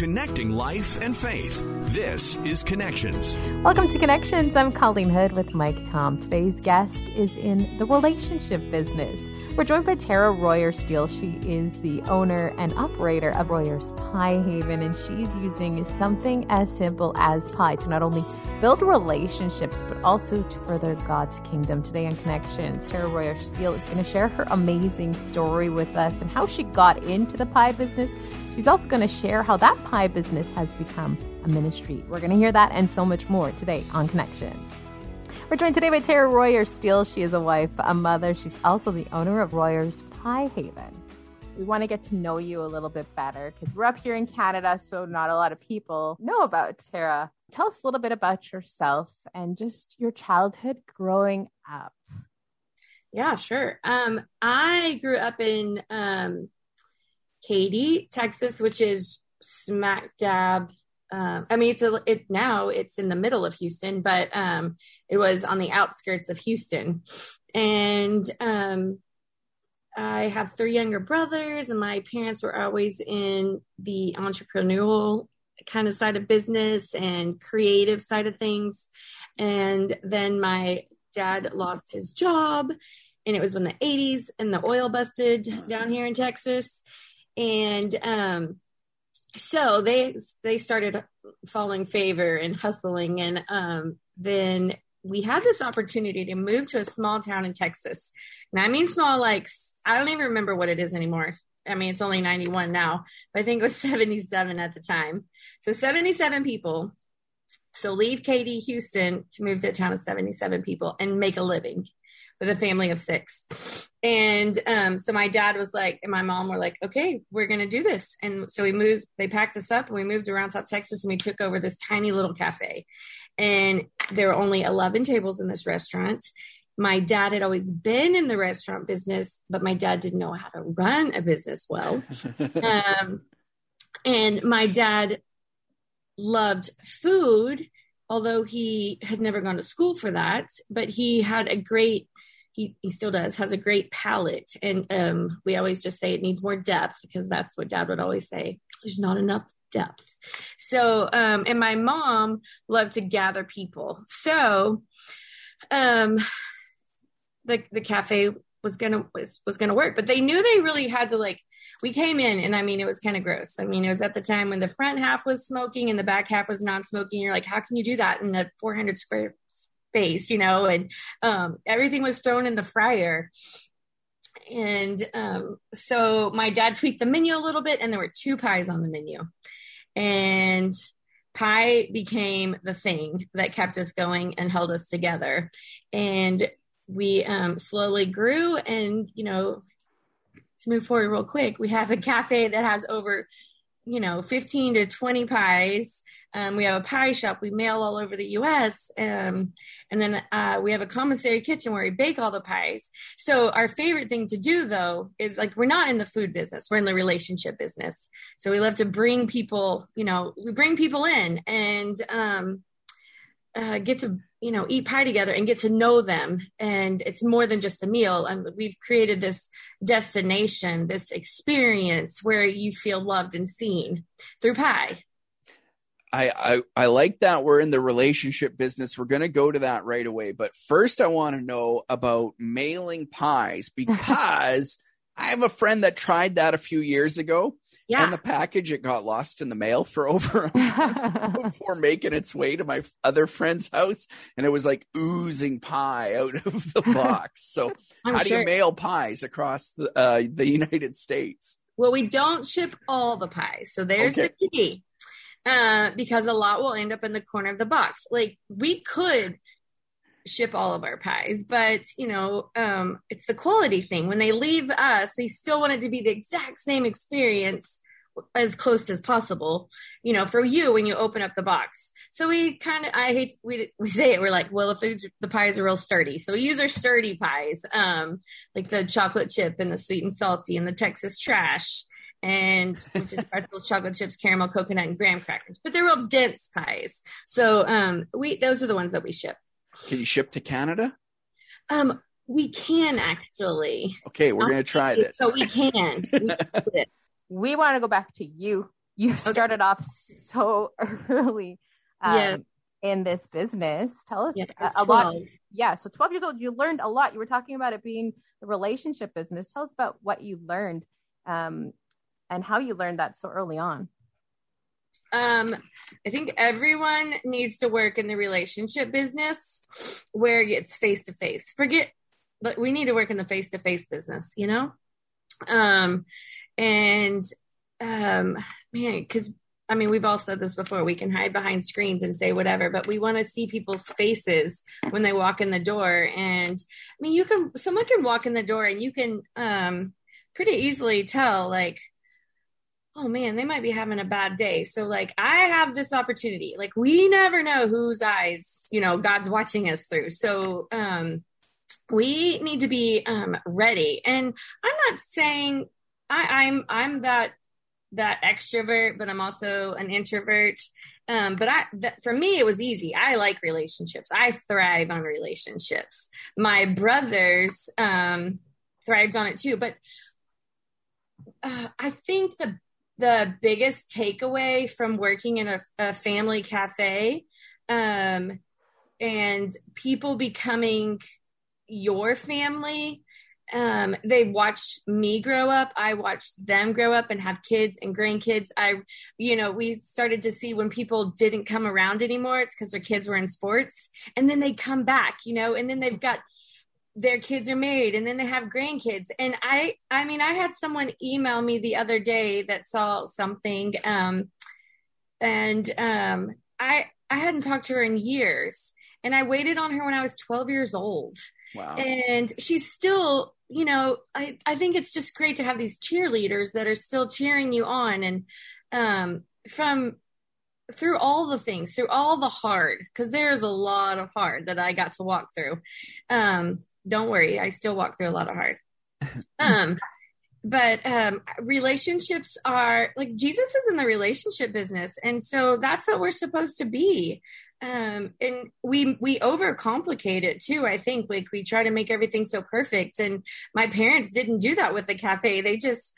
connecting life and faith. This is Connections. Welcome to Connections. I'm Colleen Hood with Mike Tom. Today's guest is in the relationship business. We're joined by Tara Royer Steele. She is the owner and operator of Royer's Pie Haven, and she's using something as simple as pie to not only build relationships but also to further God's kingdom. Today on Connections, Tara Royer Steele is going to share her amazing story with us and how she got into the pie business. She's also going to share how that pie business has become a ministry. We're going to hear that and so much more today on Connections. We're joined today by Tara Royer Steele. She is a wife, a mother. She's also the owner of Royer's Pie Haven. We want to get to know you a little bit better because we're up here in Canada, so not a lot of people know about Tara. Tell us a little bit about yourself and just your childhood growing up. Yeah, sure. Um, I grew up in um, Katy, Texas, which is smack dab um, I mean, it's a, it now it's in the middle of Houston, but um, it was on the outskirts of Houston. And um, I have three younger brothers, and my parents were always in the entrepreneurial kind of side of business and creative side of things. And then my dad lost his job, and it was when the 80s and the oil busted down here in Texas. And um, so they they started falling favor and hustling and um, then we had this opportunity to move to a small town in texas. And i mean small like i don't even remember what it is anymore. I mean it's only 91 now but i think it was 77 at the time. So 77 people. So leave katy houston to move to a town of 77 people and make a living with a family of six. And um, so my dad was like, and my mom were like, okay, we're going to do this. And so we moved, they packed us up and we moved around South Texas and we took over this tiny little cafe. And there were only 11 tables in this restaurant. My dad had always been in the restaurant business, but my dad didn't know how to run a business well. um, and my dad loved food although he had never gone to school for that, but he had a great he, he still does has a great palate. And um, we always just say it needs more depth because that's what dad would always say there's not enough depth. So um, and my mom loved to gather people. So um, the the cafe was gonna was, was gonna work but they knew they really had to like we came in and i mean it was kind of gross. I mean it was at the time when the front half was smoking and the back half was non-smoking. You're like how can you do that in a 400 square space, you know, and um, everything was thrown in the fryer. And um, so my dad tweaked the menu a little bit, and there were two pies on the menu. And pie became the thing that kept us going and held us together. And we um, slowly grew, and, you know, to move forward real quick, we have a cafe that has over you know 15 to 20 pies. Um, we have a pie shop we mail all over the us um, and then uh, we have a commissary kitchen where we bake all the pies. So our favorite thing to do though is like we're not in the food business. We're in the relationship business. So we love to bring people you know we bring people in. And um, uh, get to you know eat pie together and get to know them and it's more than just a meal and we've created this destination this experience where you feel loved and seen through pie I, I, I like that we're in the relationship business. We're going to go to that right away. But first, I want to know about mailing pies because I have a friend that tried that a few years ago yeah. And the package, it got lost in the mail for over before making its way to my other friend's house. And it was like oozing pie out of the box. So how sure. do you mail pies across the, uh, the United States? Well, we don't ship all the pies. So there's okay. the key. Uh, because a lot will end up in the corner of the box. Like we could ship all of our pies but you know um, it's the quality thing when they leave us we still want it to be the exact same experience as close as possible you know for you when you open up the box so we kind of i hate we, we say it we're like well if the pies are real sturdy so we use our sturdy pies um like the chocolate chip and the sweet and salty and the texas trash and just pretzels, chocolate chips, caramel, coconut, and graham crackers. But they're real dense pies. So um, we those are the ones that we ship. Can you ship to Canada? Um, we can actually. Okay, we're going to try this. So we can. we want to go back to you. you started off so early um, Yeah. in this business. Tell us Yeah, I a, was a lot. Yeah, so 12 years old, you learned a lot. You were talking about it being the relationship business. Tell us about what you learned um, and how you learned that so early on. Um i think everyone needs to work in the relationship business where it's face to face forget but we need to work in the face to face business you know um and um man because I mean, we've all said this before. We can hide behind screens and say whatever, but we want to see people's faces when they walk in the door. And I mean, you can, someone can walk in the door and you can um, pretty easily tell, like, oh man, they might be having a bad day. So, like, I have this opportunity. Like, we never know whose eyes, you know, God's watching us through. So, um, we need to be um, ready. And I'm not saying I, I'm I'm that that extrovert, but I'm also an introvert. Um, but I, that, for me, it was easy. I like relationships. I thrive on relationships. My brothers um, thrived on it too. But uh, I think the the biggest takeaway from working in a, a family cafe um, and people becoming your family um, they watched me grow up. I watched them grow up and have kids and grandkids. I, you know, we started to see when people didn't come around anymore, it's because their kids were in sports. And then they come back, you know, and then they've got their kids are married and then they have grandkids. And I, I mean, I had someone email me the other day that saw something. Um, and um, I, I hadn't talked to her in years. And I waited on her when I was 12 years old. Wow. And she's still, you know, I, I think it's just great to have these cheerleaders that are still cheering you on and um, from through all the things, through all the hard, because there's a lot of hard that I got to walk through. Um, don't worry, I still walk through a lot of hard. Um, but um, relationships are like Jesus is in the relationship business, and so that's what we're supposed to be. Um and we we overcomplicate it too i think. Like we try to make everything so perfect and my parents didn't do that with the cafe. They just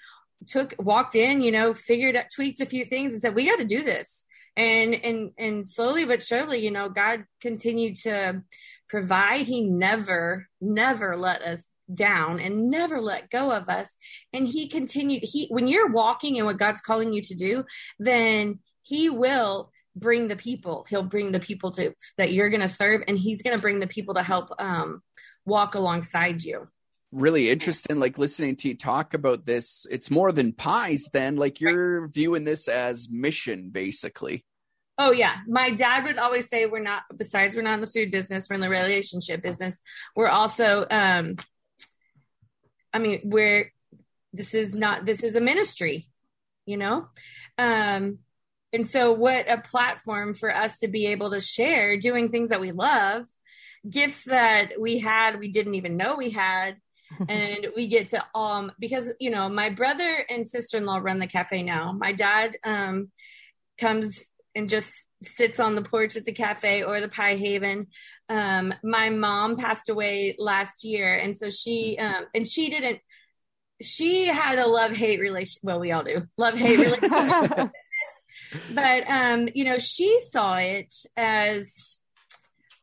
took walked in you know figured out tweaked a few things and said we got to do this. And and and slowly but surely you know god continued to provide. He never never let us down and never let go of us. And he continued he when you're walking in what god's calling you to do then he will bring the people. He'll bring the people to that you're going to serve and he's going to bring the people to help um walk alongside you. Really interesting like listening to you talk about this. It's more than pies then like you're viewing this as mission basically oh yeah my dad would always say we're not besides we're not in the food business we're in the relationship business we're also um i mean we're this is not this is a ministry you know um and so, what a platform for us to be able to share doing things that we love, gifts that we had, we didn't even know we had. and we get to, um, because, you know, my brother and sister in law run the cafe now. My dad um, comes and just sits on the porch at the cafe or the Pie Haven. Um, my mom passed away last year. And so she, um, and she didn't, she had a love hate relation. Well, we all do love hate relationship but um, you know, she saw it as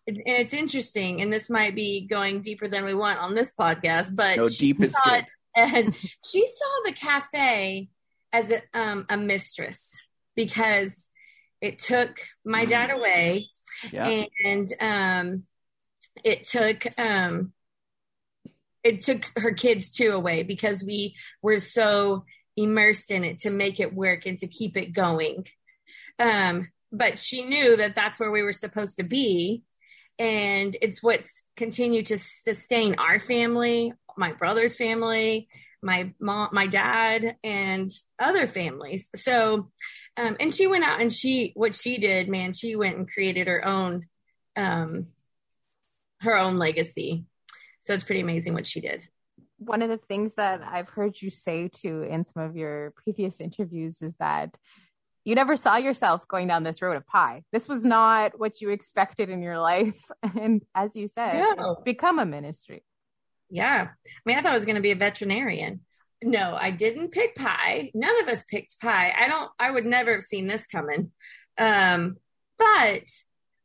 and it's interesting, and this might be going deeper than we want on this podcast, but no, she deep is saw good. and she saw the cafe as a, um, a mistress because it took my dad away Yeah. and um, it took um, it took her kids too away because we were so immersed in it to make it work and to keep it going um, but she knew that that's where we were supposed to be and it's what's continued to sustain our family my brother's family my mom my dad and other families so um, and she went out and she what she did man she went and created her own um, her own legacy so it's pretty amazing what she did One of the things that I've heard you say too in some of your previous interviews is that you never saw yourself going down this road of pie. This was not what you expected in your life. And as you said, No. it's become a ministry. Yeah i mean i thought i was going to be a veterinarian no, I didn't pick pie. None of us picked pie. I don't, I would never have seen this coming. Um, but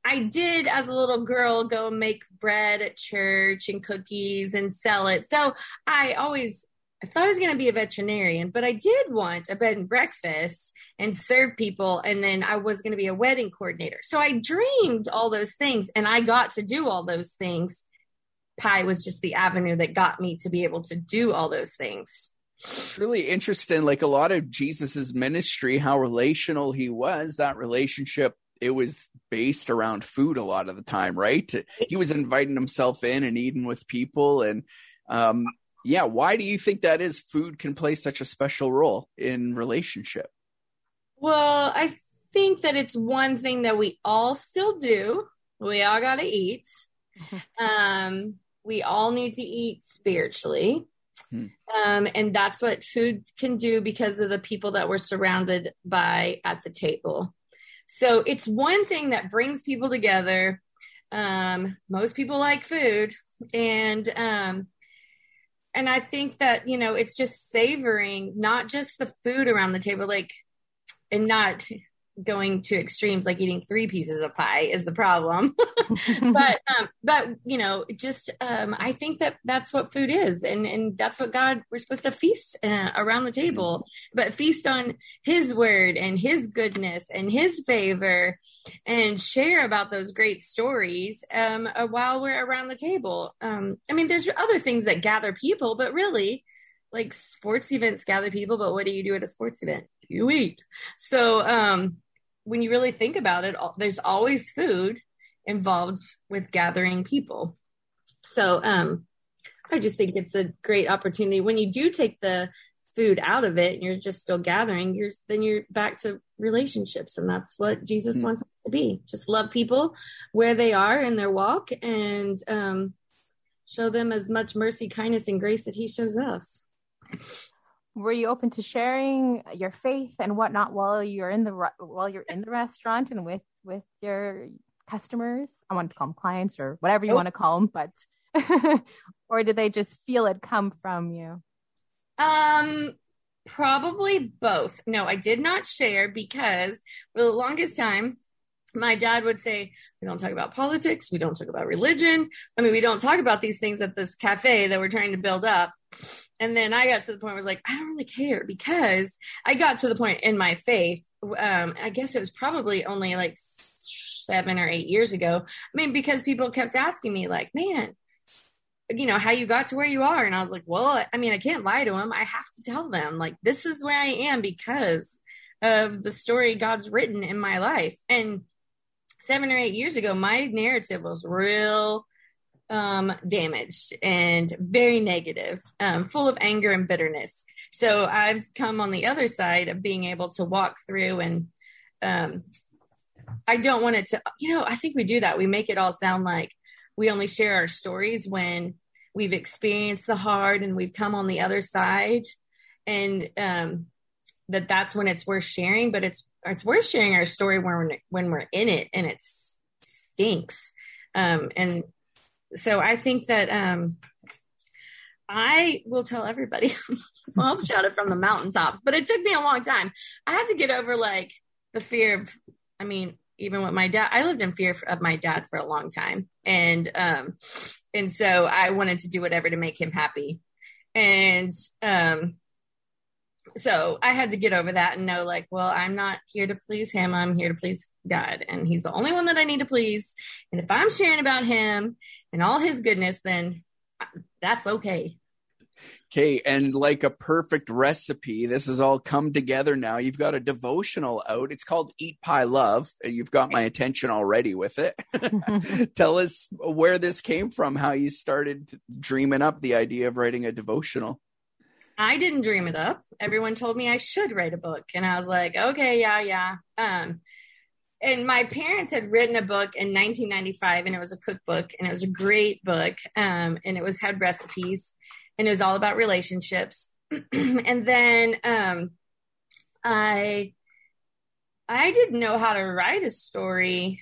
I did, as a little girl, go make bread at church and cookies and sell it. So I always, I thought I was going to be a veterinarian, but I did want a bed and breakfast and serve people. And then I was going to be a wedding coordinator. So I dreamed all those things and I got to do all those things. Pie was just the avenue that got me to be able to do all those things. It's really interesting. Like a lot of Jesus's ministry, how relational he was, that relationship, it was based around food a lot of the time, right? He was inviting himself in and eating with people. And um, yeah, why do you think that is? Food can play such a special role in relationship. Well, I think that it's one thing that we all still do. We all got to eat. Um, we all need to eat spiritually. Hmm. Um, and that's what food can do because of the people that we're surrounded by at the table. So it's one thing that brings people together. Um, most people like food, and um, and I think that you know it's just savoring not just the food around the table, like and not going to extremes like eating three pieces of pie is the problem. But um but you know just um i think that that's what food is and and that's what god we're supposed to feast uh, around the table. But feast on his word and his goodness and his favor and share about those great stories um uh, while we're around the table. Um i mean there's other things that gather people but really like sports events gather people but what do you do at a sports event? You eat. So um, when you really think about it, there's always food involved with gathering people. So um, I just think it's a great opportunity when you do take the food out of it and you're just still gathering you're then you're back to relationships and that's what jesus mm-hmm. wants us to be just love people where they are in their walk and um, show them as much mercy kindness and grace that he shows us were you open to sharing your faith and whatnot while you're in the while you're in the restaurant and with with your customers i want to call them clients or whatever you nope. want to call them but or did they just feel it come from you um probably both no i did not share because for the longest time my dad would say, we don't talk about politics. We don't talk about religion. I mean, we don't talk about these things at this cafe that we're trying to build up and then I got to the point where I was like, I don't really care because I got to the point in my faith. Um, I guess it was probably only like seven or eight years ago. I mean, because people kept asking me, like, man, you know, how you got to where you are. And I was like, well, I mean, I can't lie to them. I have to tell them, like, this is where I am because of the story God's written in my life. And seven or eight years ago, my narrative was real um, damaged and very negative, um, full of anger and bitterness. So I've come on the other side of being able to walk through and um, I don't want it to, you know, I think we do that. We make it all sound like we only share our stories when we've experienced the hard and we've come on the other side and um, that that's when it's worth sharing, but it's, it's worth sharing our story when when we're in it and it stinks. Um, and so I think that um, I will tell everybody. well, I'll shout it from the mountaintops, but it took me a long time. I had to get over like the fear of. I mean, even with my dad, I lived in fear of my dad for a long time, and um, and so I wanted to do whatever to make him happy, and um, so I had to get over that and know, like, well, I'm not here to please him. I'm here to please God. And he's the only one that I need to please. And if I'm sharing about him and all his goodness, then that's okay. Okay, and like a perfect recipe, this has all come together now. You've got a devotional out. It's called Eat Pie Love. You've got my attention already with it. Tell us where this came from, how you started dreaming up the idea of writing a devotional. I didn't dream it up. Everyone told me I should write a book. And I was like, okay, yeah, yeah. Um, and my parents had written a book in 1995 and it was a cookbook and it was a great book. Um, and it was had recipes and it was all about relationships. and then, um, I, I didn't know how to write a story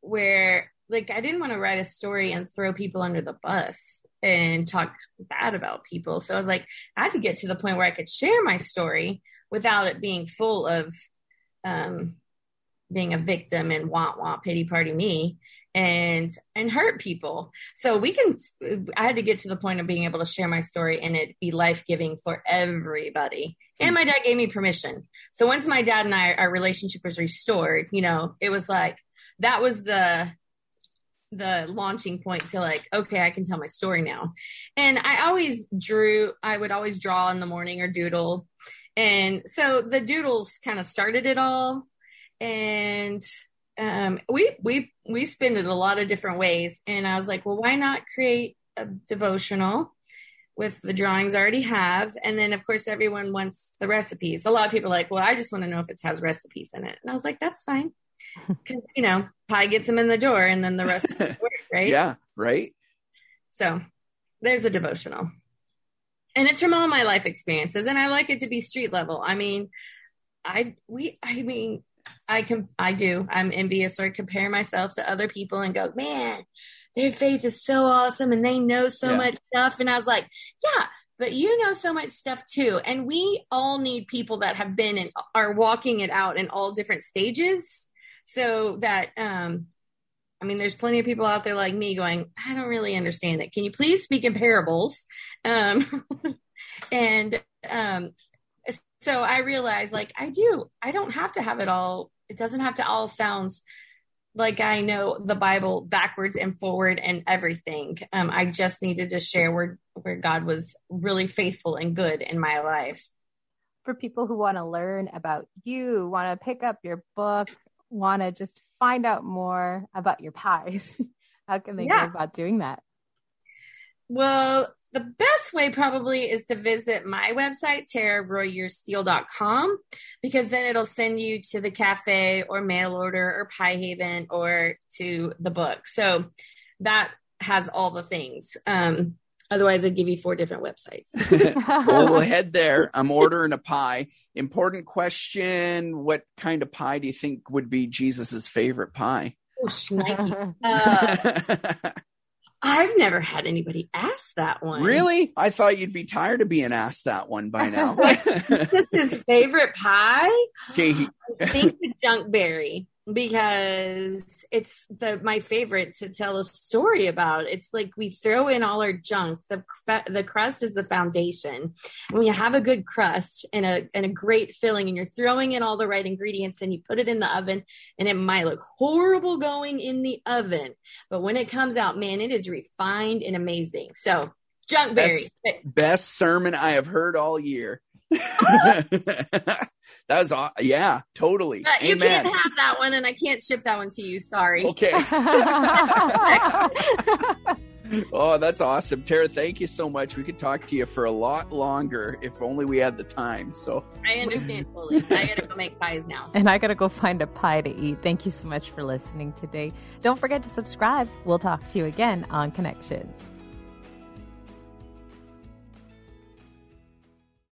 where like I didn't want to write a story and throw people under the bus and talk bad about people. So I was like, I had to get to the point where I could share my story without it being full of um, being a victim and want want pity party me and and hurt people. So we can i had to get to the point of being able to share my story and it be life-giving for everybody. And my dad gave me permission. So once my dad and i our relationship was restored you know it was like that was the the launching point to like okay i can tell my story now. And i always drew i would always draw in the morning or doodle. And so the doodles kind of started it all. And um, we we we spend it a lot of different ways. And i was like well why not create a devotional with the drawings I already have? And then of course everyone wants the recipes. A lot of people like well i just want to know if it has recipes in it. And i was like that's fine because you know pie gets them in the door and then the rest work right? Yeah right? So there's the devotional. And it's from all my life experiences and i like it to be street level. I mean i we i mean i can i do. I'm envious or compare myself to other people and go man their faith is so awesome and they know so Yeah. much stuff. And i was like yeah but you know so much stuff too. And we all need people that have been and are walking it out in all different stages so that um I mean, there's plenty of people out there like me going, I don't really understand it. Can you please speak in parables? Um, and um, so I realized, like, I do. I don't have to have it all. It doesn't have to all sound like I know the Bible backwards and forward and everything. Um, I just needed to share where where God was really faithful and good in my life. For people who want to learn about you, want to pick up your book, want to just find out more about your pies, how can they Yeah. go about doing that? Well, the best way probably is to visit my website, tararoyersteele.com, because then it'll send you to the cafe or mail order or Pie Haven or to the book. So that has all the things. Um, otherwise, I'd give you four different websites. well, we'll head there. I'm ordering a pie. Important question: What kind of pie do you think would be Jesus's favorite pie? Oh, shnikey. Uh, I've never had anybody ask that one. really? I thought you'd be tired of being asked that one by now. This is favorite pie? okay, I think the junkberry because it's the my favorite to tell a story about. It's like we throw in all our junk. The the crust is the foundation. When you have a good crust and a and a great filling, and you're throwing in all the right ingredients, and you put it in the oven, and it might look horrible going in the oven, but when it comes out, man, it is refined and amazing. So junkberry. best sermon I have heard all year. that was aw- yeah, totally. But you Amen. can't have that one, and I can't ship that one to you. Sorry. Okay. Oh, that's awesome. Tara, thank you so much. We could talk to you for a lot longer if only we had the time. So, I understand fully. I gotta go make pies now. and I got to go find a pie to eat. Thank you so much for listening today. Don't forget to subscribe. We'll talk to you again on Connections.